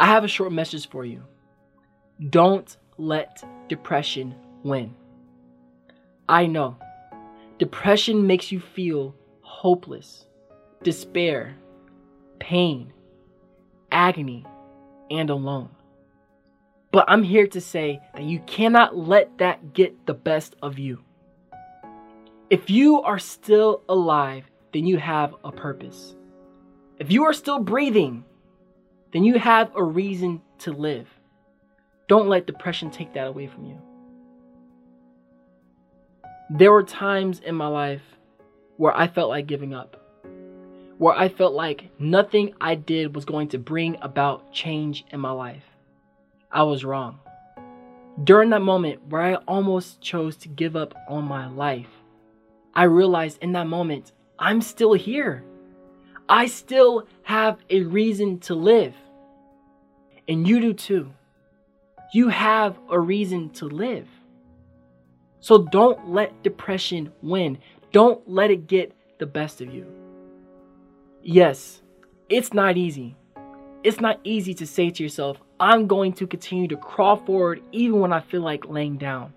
I have a short message for you. Don't let depression win. I know. Depression makes you feel hopeless, despair, pain, agony, and alone. But I'm here to say that you cannot let that get the best of you. If you are still alive, then you have a purpose. If you are still breathing, then you have a reason to live. Don't let depression take that away from you. There were times in my life where I felt like giving up, where I felt like nothing I did was going to bring about change in my life. I was wrong. During that moment where I almost chose to give up on my life, I realized in that moment, I'm still here. I still have a reason to live. And you do too. You have a reason to live. So don't let depression win. Don't let it get the best of you. Yes, it's not easy. It's not easy to say to yourself, I'm going to continue to crawl forward even when I feel like laying down.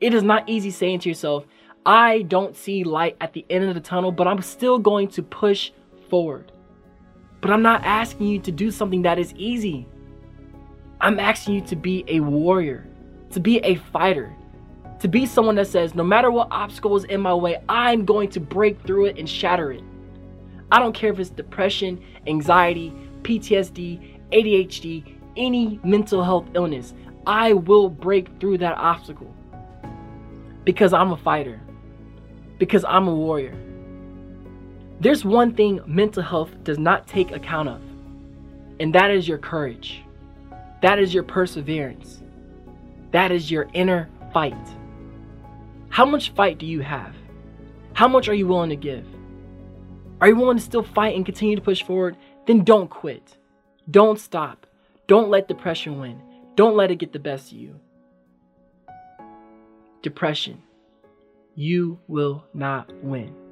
It is not easy saying to yourself, I don't see light at the end of the tunnel, but I'm still going to push forward. But I'm not asking you to do something that is easy. I'm asking you to be a warrior, to be a fighter, to be someone that says, no matter what obstacle is in my way, I'm going to break through it and shatter it. I don't care if it's depression, anxiety, PTSD, ADHD, any mental health illness. I will break through that obstacle because I'm a fighter, because I'm a warrior. There's one thing mental health does not take account of, and that is your courage. That is your perseverance. That is your inner fight. How much fight do you have? How much are you willing to give? Are you willing to still fight and continue to push forward? Then don't quit. Don't stop. Don't let depression win. Don't let it get the best of you. Depression, you will not win.